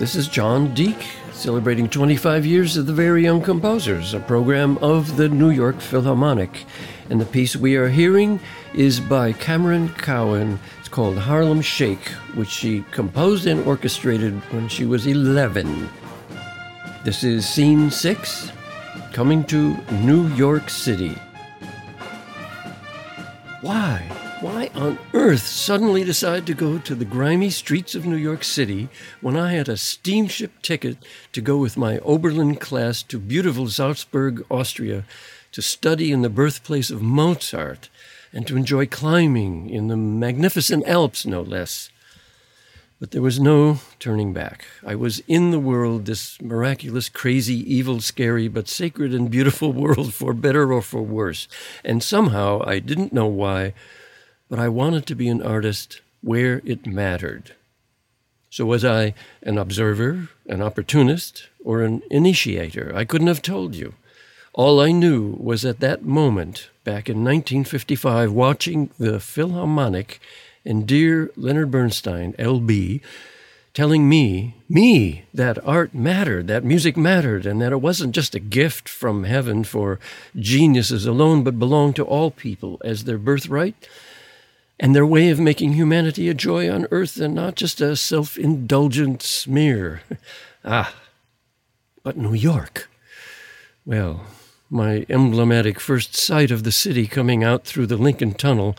This is Jon Deak, celebrating 25 years of the Very Young Composers, a program of the New York Philharmonic. And the piece we are hearing is by Camryn Cowan. It's called Harlem Shake, which she composed and orchestrated when she was 11. This is Scene 6, coming to New York City. Why? Why on earth suddenly decide to go to the grimy streets of New York City when I had a steamship ticket to go with my Oberlin class to beautiful Salzburg, Austria, to study in the birthplace of Mozart and to enjoy climbing in the magnificent Alps, no less? But there was no turning back. I was in the world, this miraculous, crazy, evil, scary, but sacred and beautiful world, for better or for worse. And somehow, I didn't know why, but I wanted to be an artist where it mattered. So was I an observer, an opportunist, or an initiator? I couldn't have told you. All I knew was at that moment, back in 1955, watching the Philharmonic and dear Leonard Bernstein, LB, telling me, me, that art mattered, that music mattered, and that it wasn't just a gift from heaven for geniuses alone, but belonged to all people as their birthright and their way of making humanity a joy on earth and not just a self indulgent smear. ah, but New York. Well, my emblematic first sight of the city coming out through the Lincoln Tunnel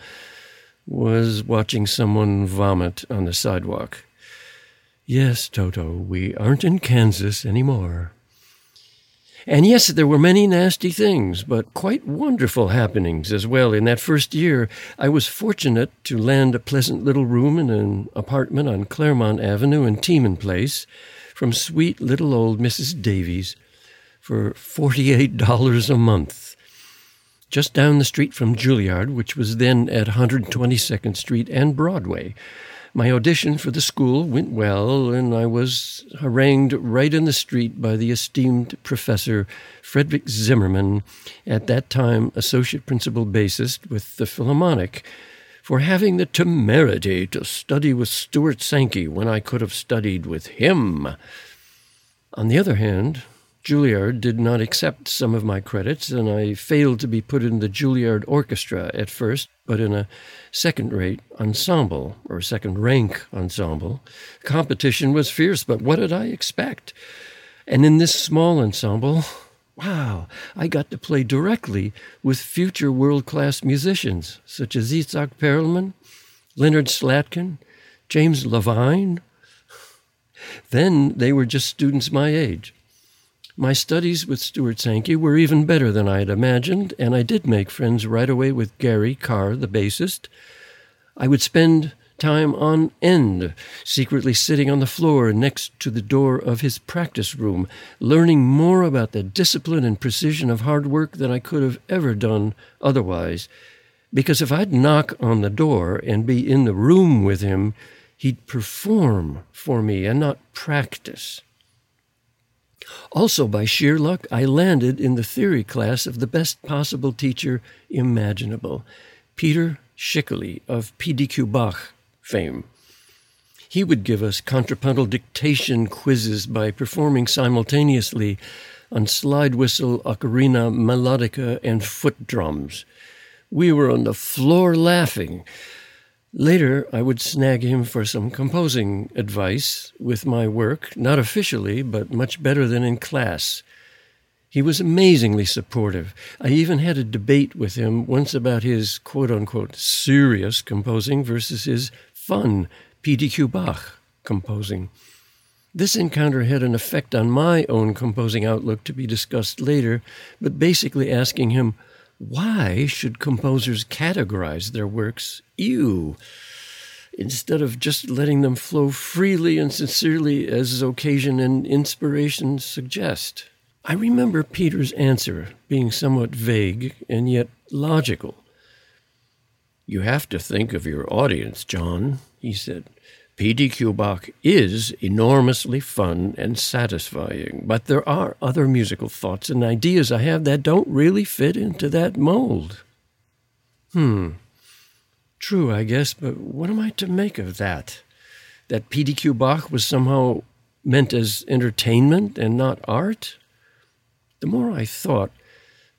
was watching someone vomit on the sidewalk. Yes, Toto, we aren't in Kansas anymore. And yes, there were many nasty things, but quite wonderful happenings as well. In that first year, I was fortunate to land a pleasant little room in an apartment on Claremont Avenue in Tiemann Place from sweet little old Mrs. Davies for $48 a month. Just down the street from Juilliard, which was then at 122nd Street and Broadway. My audition for the school went well, and I was harangued right in the street by the esteemed Professor Frederick Zimmermann, at that time associate principal bassist with the Philharmonic, for having the temerity to study with Stuart Sankey when I could have studied with him. On the other hand, Juilliard did not accept some of my credits, and I failed to be put in the Juilliard Orchestra at first, but in a second rate ensemble, or second rank ensemble. Competition was fierce, but what did I expect? And in this small ensemble, wow, I got to play directly with future world class musicians such as Itzhak Perlman, Leonard Slatkin, James Levine. Then they were just students my age. My studies with Stuart Sankey were even better than I had imagined, and I did make friends right away with Gary Karr, the bassist. I would spend time on end, secretly sitting on the floor next to the door of his practice room, learning more about the discipline and precision of hard work than I could have ever done otherwise. Because if I'd knock on the door and be in the room with him, he'd perform for me and not practice. Also, by sheer luck, I landed in the theory class of the best possible teacher imaginable, Peter Schickele of PDQ Bach fame. He would give us contrapuntal dictation quizzes by performing simultaneously on slide whistle, ocarina, melodica, and foot drums. We were on the floor laughing. Later, I would snag him for some composing advice with my work, not officially, but much better than in class. He was amazingly supportive. I even had a debate with him once about his quote unquote serious composing versus his fun PDQ Bach composing. This encounter had an effect on my own composing outlook to be discussed later, but basically asking him, why should composers categorize their works ew instead of just letting them flow freely and sincerely as occasion and inspiration suggest? I remember Peter's answer being somewhat vague and yet logical. You have to think of your audience, Jon, he said. PDQ Bach is enormously fun and satisfying, but there are other musical thoughts and ideas I have that don't really fit into that mold. Hmm. True, I guess, but what am I to make of that? That PDQ Bach was somehow meant as entertainment and not art? The more I thought,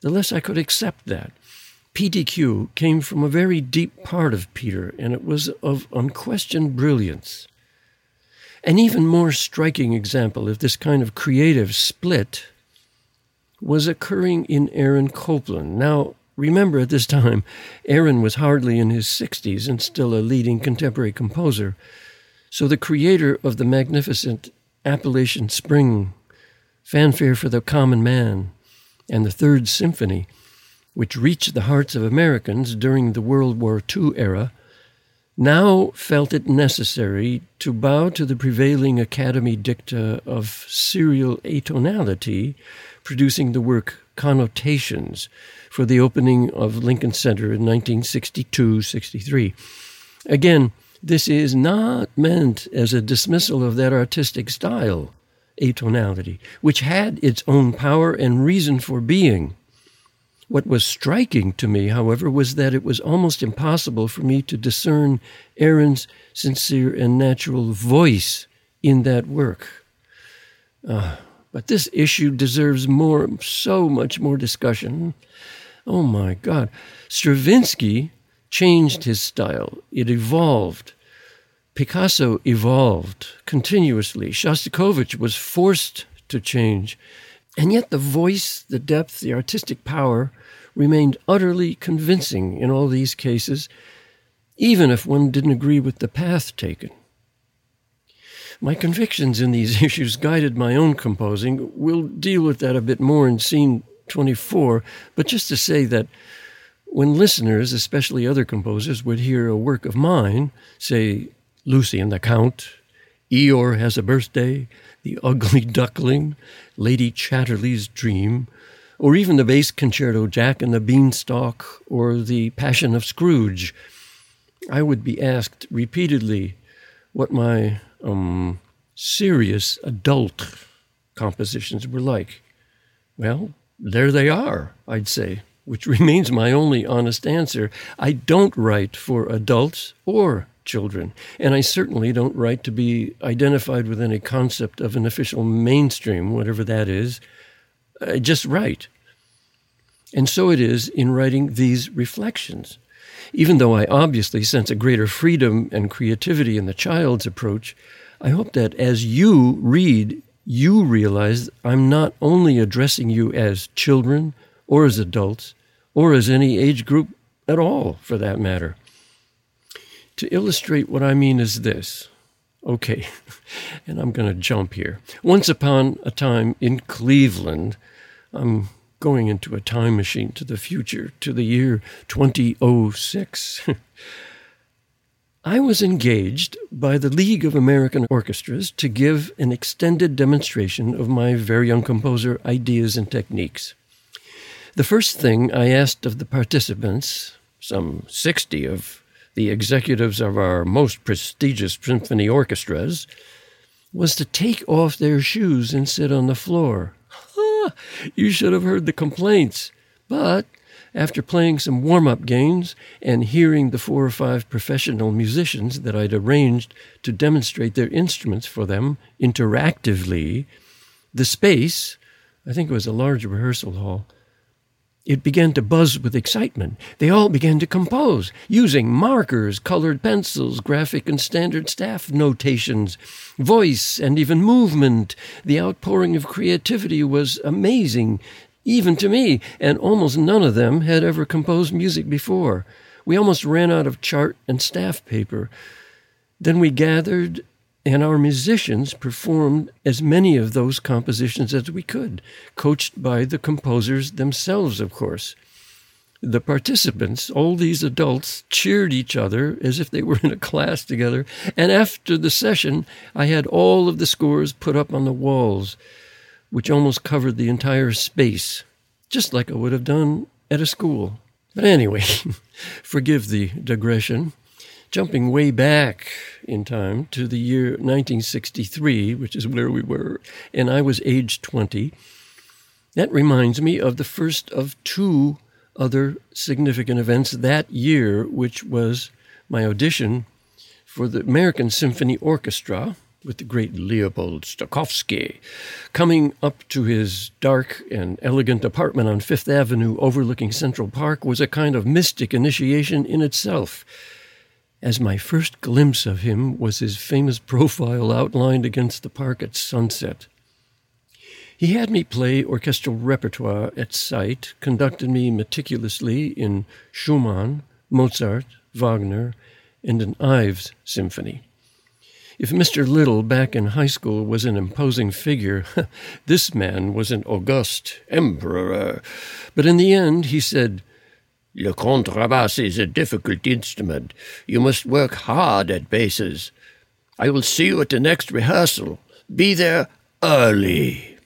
the less I could accept that. PDQ came from a very deep part of Peter, and it was of unquestioned brilliance. An even more striking example of this kind of creative split was occurring in Aaron Copland. Now, remember at this time, Aaron was hardly in his 60s and still a leading contemporary composer. So the creator of the magnificent Appalachian Spring, Fanfare for the Common Man, and the Third Symphony, which reached the hearts of Americans during the World War II era, now felt it necessary to bow to the prevailing Academy dicta of serial atonality, producing the work Connotations for the opening of Lincoln Center in 1962 63. Again, this is not meant as a dismissal of that artistic style, atonality, which had its own power and reason for being. What was striking to me, however, was that it was almost impossible for me to discern Aaron's sincere and natural voice in that work. Uh, but this issue deserves more, so much more discussion. Oh my God. Stravinsky changed his style, it evolved. Picasso evolved continuously. Shostakovich was forced to change. And yet the voice, the depth, the artistic power remained utterly convincing in all these cases, even if one didn't agree with the path taken. My convictions in these issues guided my own composing. We'll deal with that a bit more in scene 24, but just to say that when listeners, especially other composers, would hear a work of mine, say Lucy and the Count, Eeyore has a birthday, The Ugly Duckling, Lady Chatterley's Dream, or even the bass concerto Jack and the Beanstalk or the Passion of Scrooge, I would be asked repeatedly what my um, serious adult compositions were like. Well, there they are, I'd say, which remains my only honest answer. I don't write for adults or children, and I certainly don't write to be identified with any concept of an official mainstream, whatever that is. I just write. And so it is in writing these reflections. Even though I obviously sense a greater freedom and creativity in the child's approach, I hope that as you read, you realize I'm not only addressing you as children or as adults or as any age group at all, for that matter. To illustrate what I mean is this. Okay, and I'm going to jump here. Once upon a time in Cleveland, I'm going into a time machine to the future, to the year 2006. I was engaged by the League of American Orchestras to give an extended demonstration of my very young composer ideas and techniques. The first thing I asked of the participants, some 60 of the executives of our most prestigious symphony orchestras, was to take off their shoes and sit on the floor. you should have heard the complaints. But after playing some warm up games and hearing the four or five professional musicians that I'd arranged to demonstrate their instruments for them interactively, the space, I think it was a large rehearsal hall, it began to buzz with excitement. They all began to compose using markers, colored pencils, graphic and standard staff notations, voice, and even movement. The outpouring of creativity was amazing, even to me, and almost none of them had ever composed music before. We almost ran out of chart and staff paper. Then we gathered and our musicians performed as many of those compositions as we could, coached by the composers themselves, of course. The participants, all these adults, cheered each other as if they were in a class together, and after the session, I had all of the scores put up on the walls, which almost covered the entire space, just like I would have done at a school. But anyway, forgive the digression. Jumping way back in time to the year 1963, which is where we were, and I was age 20, that reminds me of the first of two other significant events that year, which was my audition for the American Symphony Orchestra with the great Leopold Stokowski. Coming up to his dark and elegant apartment on Fifth Avenue overlooking Central Park was a kind of mystic initiation in itself. As my first glimpse of him was his famous profile outlined against the park at sunset. He had me play orchestral repertoire at sight, conducted me meticulously in Schumann, Mozart, Wagner, and an Ives symphony. If Mr. Little back in high school was an imposing figure, this man was an august emperor. But in the end, he said, Le contrabass is a difficult instrument. You must work hard at basses. I will see you at the next rehearsal. Be there early.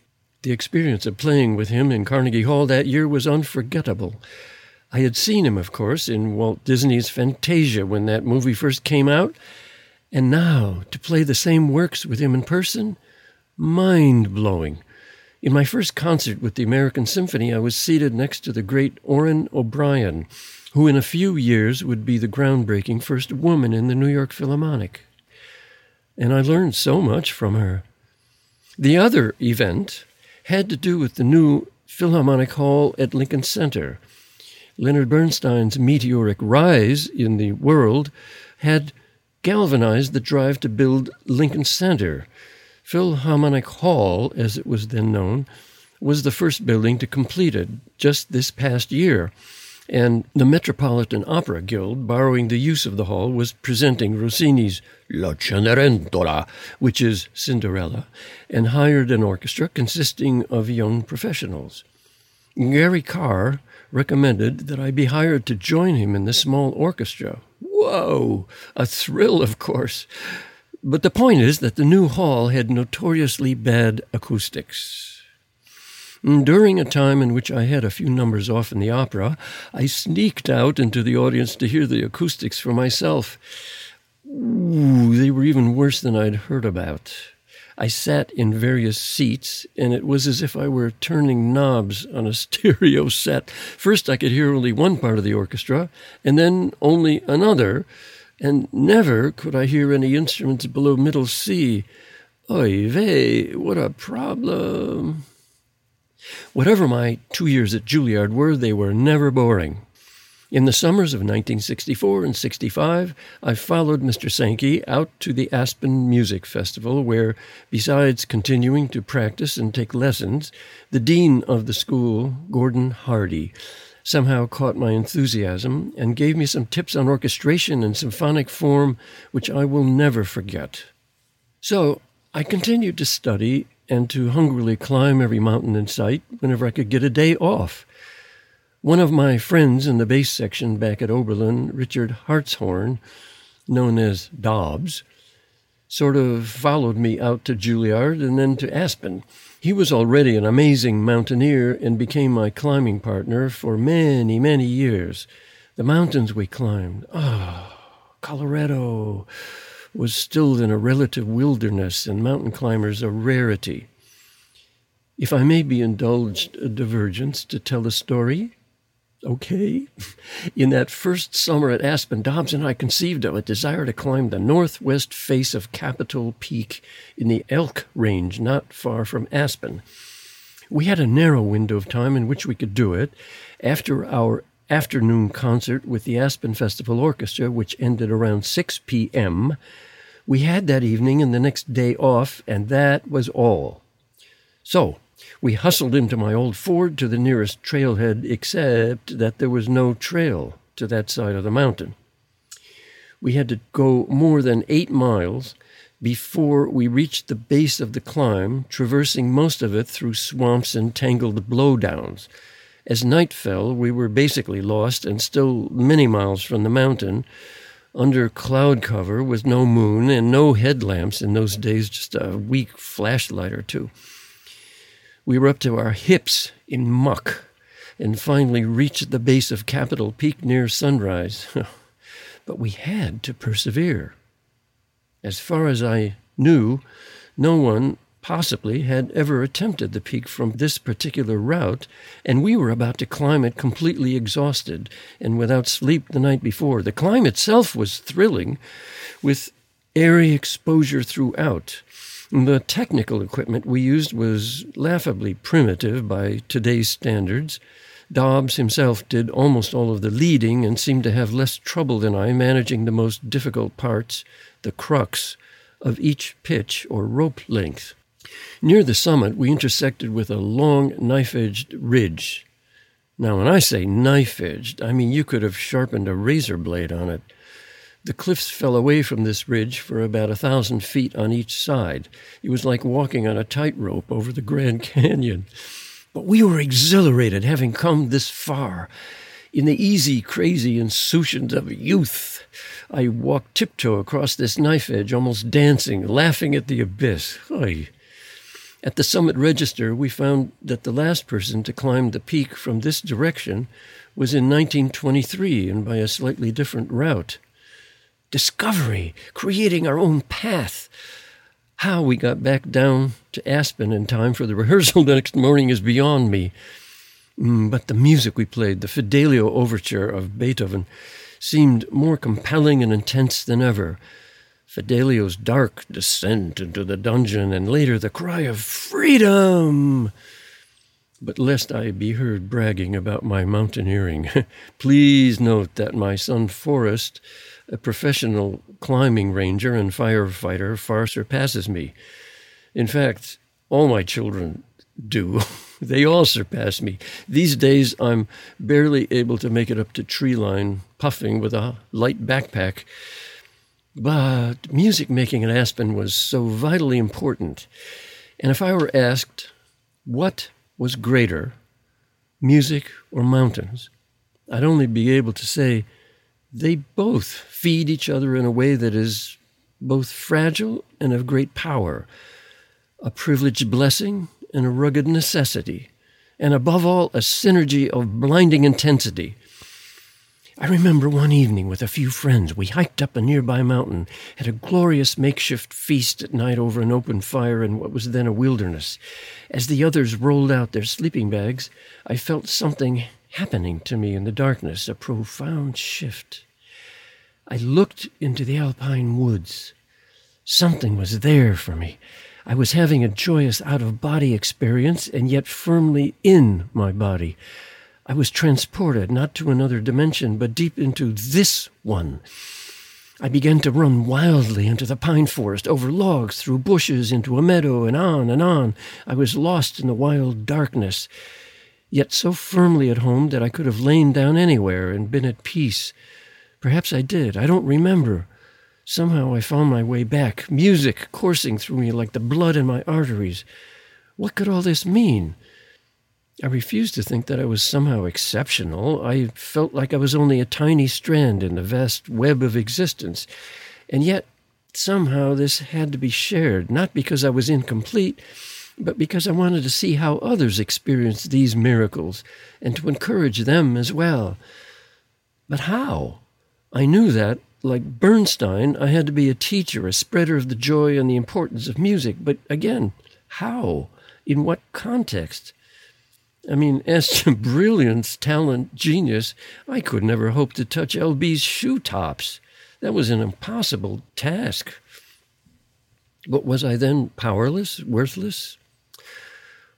The experience of playing with him in Carnegie Hall that year was unforgettable. I had seen him, of course, in Walt Disney's Fantasia when that movie first came out, and now to play the same works with him in person? Mind blowing. In my first concert with the American Symphony, I was seated next to the great Orin O'Brien, who in a few years would be the groundbreaking first woman in the New York Philharmonic. And I learned so much from her. The other event had to do with the new Philharmonic Hall at Lincoln Center. Leonard Bernstein's meteoric rise in the world had galvanized the drive to build Lincoln Center. Philharmonic Hall, as it was then known, was the first building to complete it just this past year. And the Metropolitan Opera Guild, borrowing the use of the hall, was presenting Rossini's La Cenerentola, which is Cinderella, and hired an orchestra consisting of young professionals. Gary Karr recommended that I be hired to join him in the small orchestra, Whoa! A thrill, of course. But the point is that the new hall had notoriously bad acoustics. Mm, during a time in which I had a few numbers off in the opera, I sneaked out into the audience to hear the acoustics for myself. Ooh, they were even worse than I'd heard about. I sat in various seats, and it was as if I were turning knobs on a stereo set. First, I could hear only one part of the orchestra, and then only another, and never could I hear any instruments below middle C. Oy vey, what a problem. Whatever my two years at Juilliard were, they were never boring. In the summers of 1964 and 65, I followed Mr. Sankey out to the Aspen Music Festival, where, besides continuing to practice and take lessons, the dean of the school, Gordon Hardy, somehow caught my enthusiasm and gave me some tips on orchestration and symphonic form which I will never forget. So I continued to study and to hungrily climb every mountain in sight whenever I could get a day off. One of my friends in the bass section back at Oberlin, Richard Hartshorn, known as Dobbs, sort of followed me out to Juilliard and then to Aspen. He was already an amazing mountaineer and became my climbing partner for many, many years. The mountains we climbed, ah, oh, Colorado was still in a relative wilderness and mountain climbers a rarity. If I may be indulged a divergence to tell a story, okay. In that first summer at Aspen, Dobbs and I conceived of a desire to climb the northwest face of Capitol Peak in the Elk Range, not far from Aspen. We had a narrow window of time in which we could do it. After our afternoon concert with the Aspen Festival Orchestra, which ended around 6 p.m., we had that evening and the next day off, and that was all. So, we hustled into my old Ford to the nearest trailhead, except that there was no trail to that side of the mountain. We had to go more than eight miles before we reached the base of the climb, traversing most of it through swamps and tangled blowdowns. As night fell, we were basically lost and still many miles from the mountain, under cloud cover with no moon and no headlamps in those days, just a weak flashlight or two. We were up to our hips in muck and finally reached the base of Capitol Peak near sunrise. but we had to persevere. As far as I knew, no one possibly had ever attempted the peak from this particular route, and we were about to climb it completely exhausted and without sleep the night before. The climb itself was thrilling, with airy exposure throughout. The technical equipment we used was laughably primitive by today's standards. Dobbs himself did almost all of the leading and seemed to have less trouble than I managing the most difficult parts, the crux, of each pitch or rope length. Near the summit, we intersected with a long knife edged ridge. Now, when I say knife edged, I mean you could have sharpened a razor blade on it. The cliffs fell away from this ridge for about a thousand feet on each side. It was like walking on a tightrope over the Grand Canyon. But we were exhilarated, having come this far. In the easy, crazy insouciance of youth, I walked tiptoe across this knife edge, almost dancing, laughing at the abyss. Oy. At the summit register, we found that the last person to climb the peak from this direction was in 1923 and by a slightly different route. Discovery, creating our own path. How we got back down to Aspen in time for the rehearsal the next morning is beyond me. Mm, but the music we played, the Fidelio Overture of Beethoven, seemed more compelling and intense than ever. Fidelio's dark descent into the dungeon, and later the cry of freedom. But lest I be heard bragging about my mountaineering, please note that my son Forrest a professional climbing ranger and firefighter far surpasses me. In fact, all my children do. they all surpass me. These days, I'm barely able to make it up to tree line, puffing with a light backpack. But music making at Aspen was so vitally important. And if I were asked what was greater, music or mountains, I'd only be able to say they both feed each other in a way that is both fragile and of great power, a privileged blessing and a rugged necessity, and above all, a synergy of blinding intensity. I remember one evening with a few friends, we hiked up a nearby mountain, had a glorious makeshift feast at night over an open fire in what was then a wilderness. As the others rolled out their sleeping bags, I felt something happening to me in the darkness, a profound shift. I looked into the alpine woods. Something was there for me. I was having a joyous out of body experience and yet firmly in my body. I was transported not to another dimension, but deep into this one. I began to run wildly into the pine forest, over logs, through bushes, into a meadow, and on and on. I was lost in the wild darkness, yet so firmly at home that I could have lain down anywhere and been at peace. Perhaps I did. I don't remember. Somehow I found my way back, music coursing through me like the blood in my arteries. What could all this mean? I refused to think that I was somehow exceptional. I felt like I was only a tiny strand in the vast web of existence. And yet, somehow, this had to be shared, not because I was incomplete, but because I wanted to see how others experienced these miracles and to encourage them as well. But how? I knew that, like Bernstein, I had to be a teacher, a spreader of the joy and the importance of music. But again, how? In what context? I mean, as to brilliance, talent, genius, I could never hope to touch LB's shoe tops. That was an impossible task. But was I then powerless, worthless?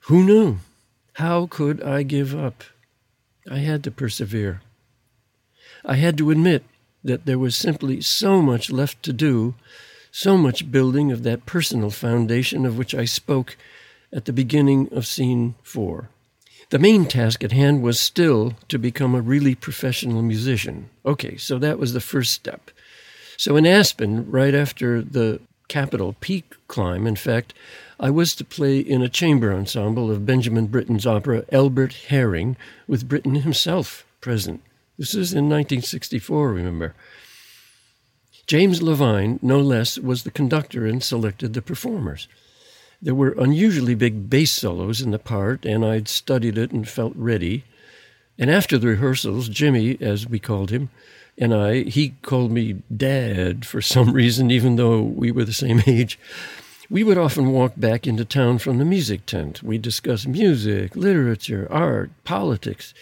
Who knew? How could I give up? I had to persevere. I had to admit that there was simply so much left to do, so much building of that personal foundation of which I spoke at the beginning of scene four. The main task at hand was still to become a really professional musician. Okay, so that was the first step. So in Aspen, right after the Capitol Peak climb, in fact, I was to play in a chamber ensemble of Benjamin Britten's opera Albert Herring with Britten himself present. This is in 1964, remember. James Levine, no less, was the conductor and selected the performers. There were unusually big bass solos in the part, and I'd studied it and felt ready. And after the rehearsals, Jimmy, as we called him, and I, he called me Dad for some reason, even though we were the same age. We would often walk back into town from the music tent. We'd discuss music, literature, art, politics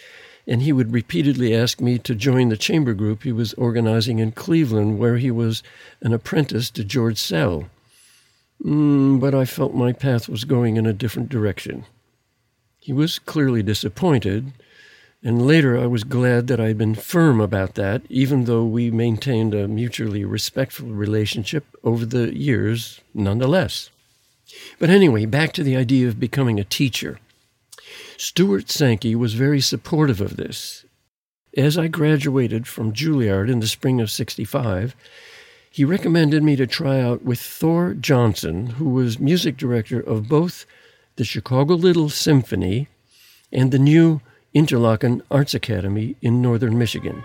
and he would repeatedly ask me to join the chamber group he was organizing in Cleveland, where he was an apprentice to George Szell. Mm, but I felt my path was going in a different direction. He was clearly disappointed, and later I was glad that I had been firm about that, even though we maintained a mutually respectful relationship over the years nonetheless. But anyway, back to the idea of becoming a teacher. Stuart Sankey was very supportive of this. As I graduated from Juilliard in the spring of 65, he recommended me to try out with Thor Johnson, who was music director of both the Chicago Little Symphony and the new Interlochen Arts Academy in northern Michigan.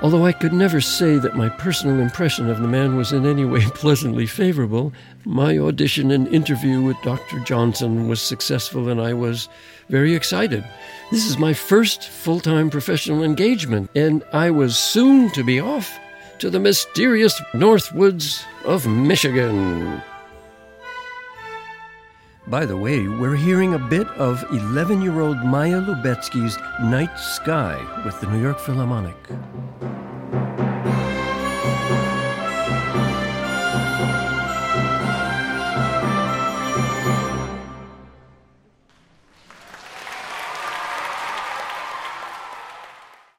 Although I could never say that my personal impression of the man was in any way pleasantly favorable, my audition and interview with Dr. Johnson was successful and I was very excited. This is my first full time professional engagement, and I was soon to be off to the mysterious Northwoods of Michigan. By the way, we're hearing a bit of 11 year old Maya Lubetsky's Night Sky with the New York Philharmonic.